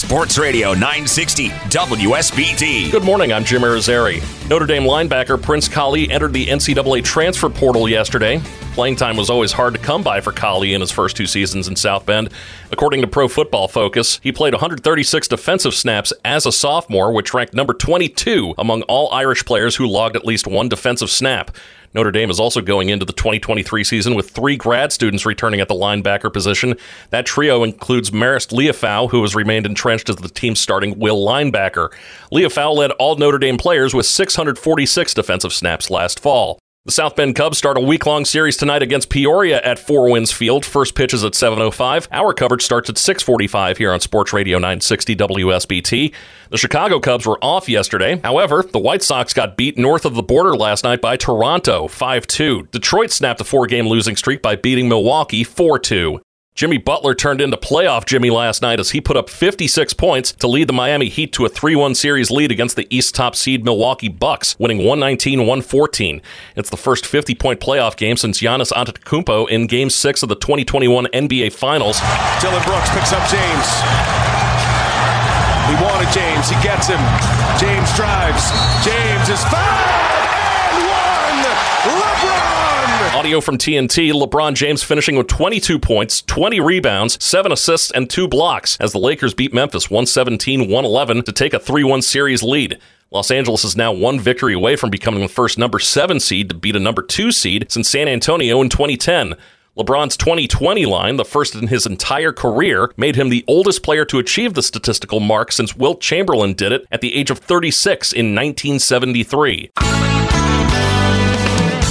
Sports Radio 960 WSBT. Good morning, I'm Jim Irizarry. Notre Dame linebacker Prince Kollie entered the NCAA transfer portal yesterday. Playing time was always hard to come by for Kollie in his first two seasons in South Bend. According to Pro Football Focus, he played 136 defensive snaps as a sophomore, which ranked number 22 among all Irish players who logged at least one defensive snap. Notre Dame is also going into the 2023 season with three grad students returning at the linebacker position. That trio includes Marist Liufau, who has remained entrenched as the team's starting will linebacker. Liufau led all Notre Dame players with 646 defensive snaps last fall. The South Bend Cubs start a week-long series tonight against Peoria at Four Winds Field. First pitch is at 7:05. Our coverage starts at 6:45 here on Sports Radio 960 WSBT. The Chicago Cubs were off yesterday. However, the White Sox got beat north of the border last night by Toronto 5-2. Detroit snapped a four-game losing streak by beating Milwaukee 4-2. Jimmy Butler turned into playoff Jimmy last night as he put up 56 points to lead the Miami Heat to a 3 1 series lead against the East top seed Milwaukee Bucks, winning 119 114. It's the first 50 point playoff game since Giannis Antetokounmpo in Game 6 of the 2021 NBA Finals. Dillon Brooks picks up James. He wanted James. He gets him. James drives. James is fouled. Audio from TNT LeBron James finishing with 22 points, 20 rebounds, 7 assists, and 2 blocks as the Lakers beat Memphis 117 111 to take a 3 1 series lead. Los Angeles is now one victory away from becoming the first number 7 seed to beat a number 2 seed since San Antonio in 2010. LeBron's 2020 line, the first in his entire career, made him the oldest player to achieve the statistical mark since Wilt Chamberlain did it at the age of 36 in 1973.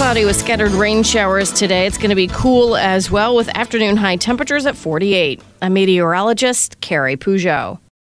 Cloudy with scattered rain showers today. It's going to be cool as well with afternoon high temperatures at 48. I'm meteorologist Carrie Peugeot.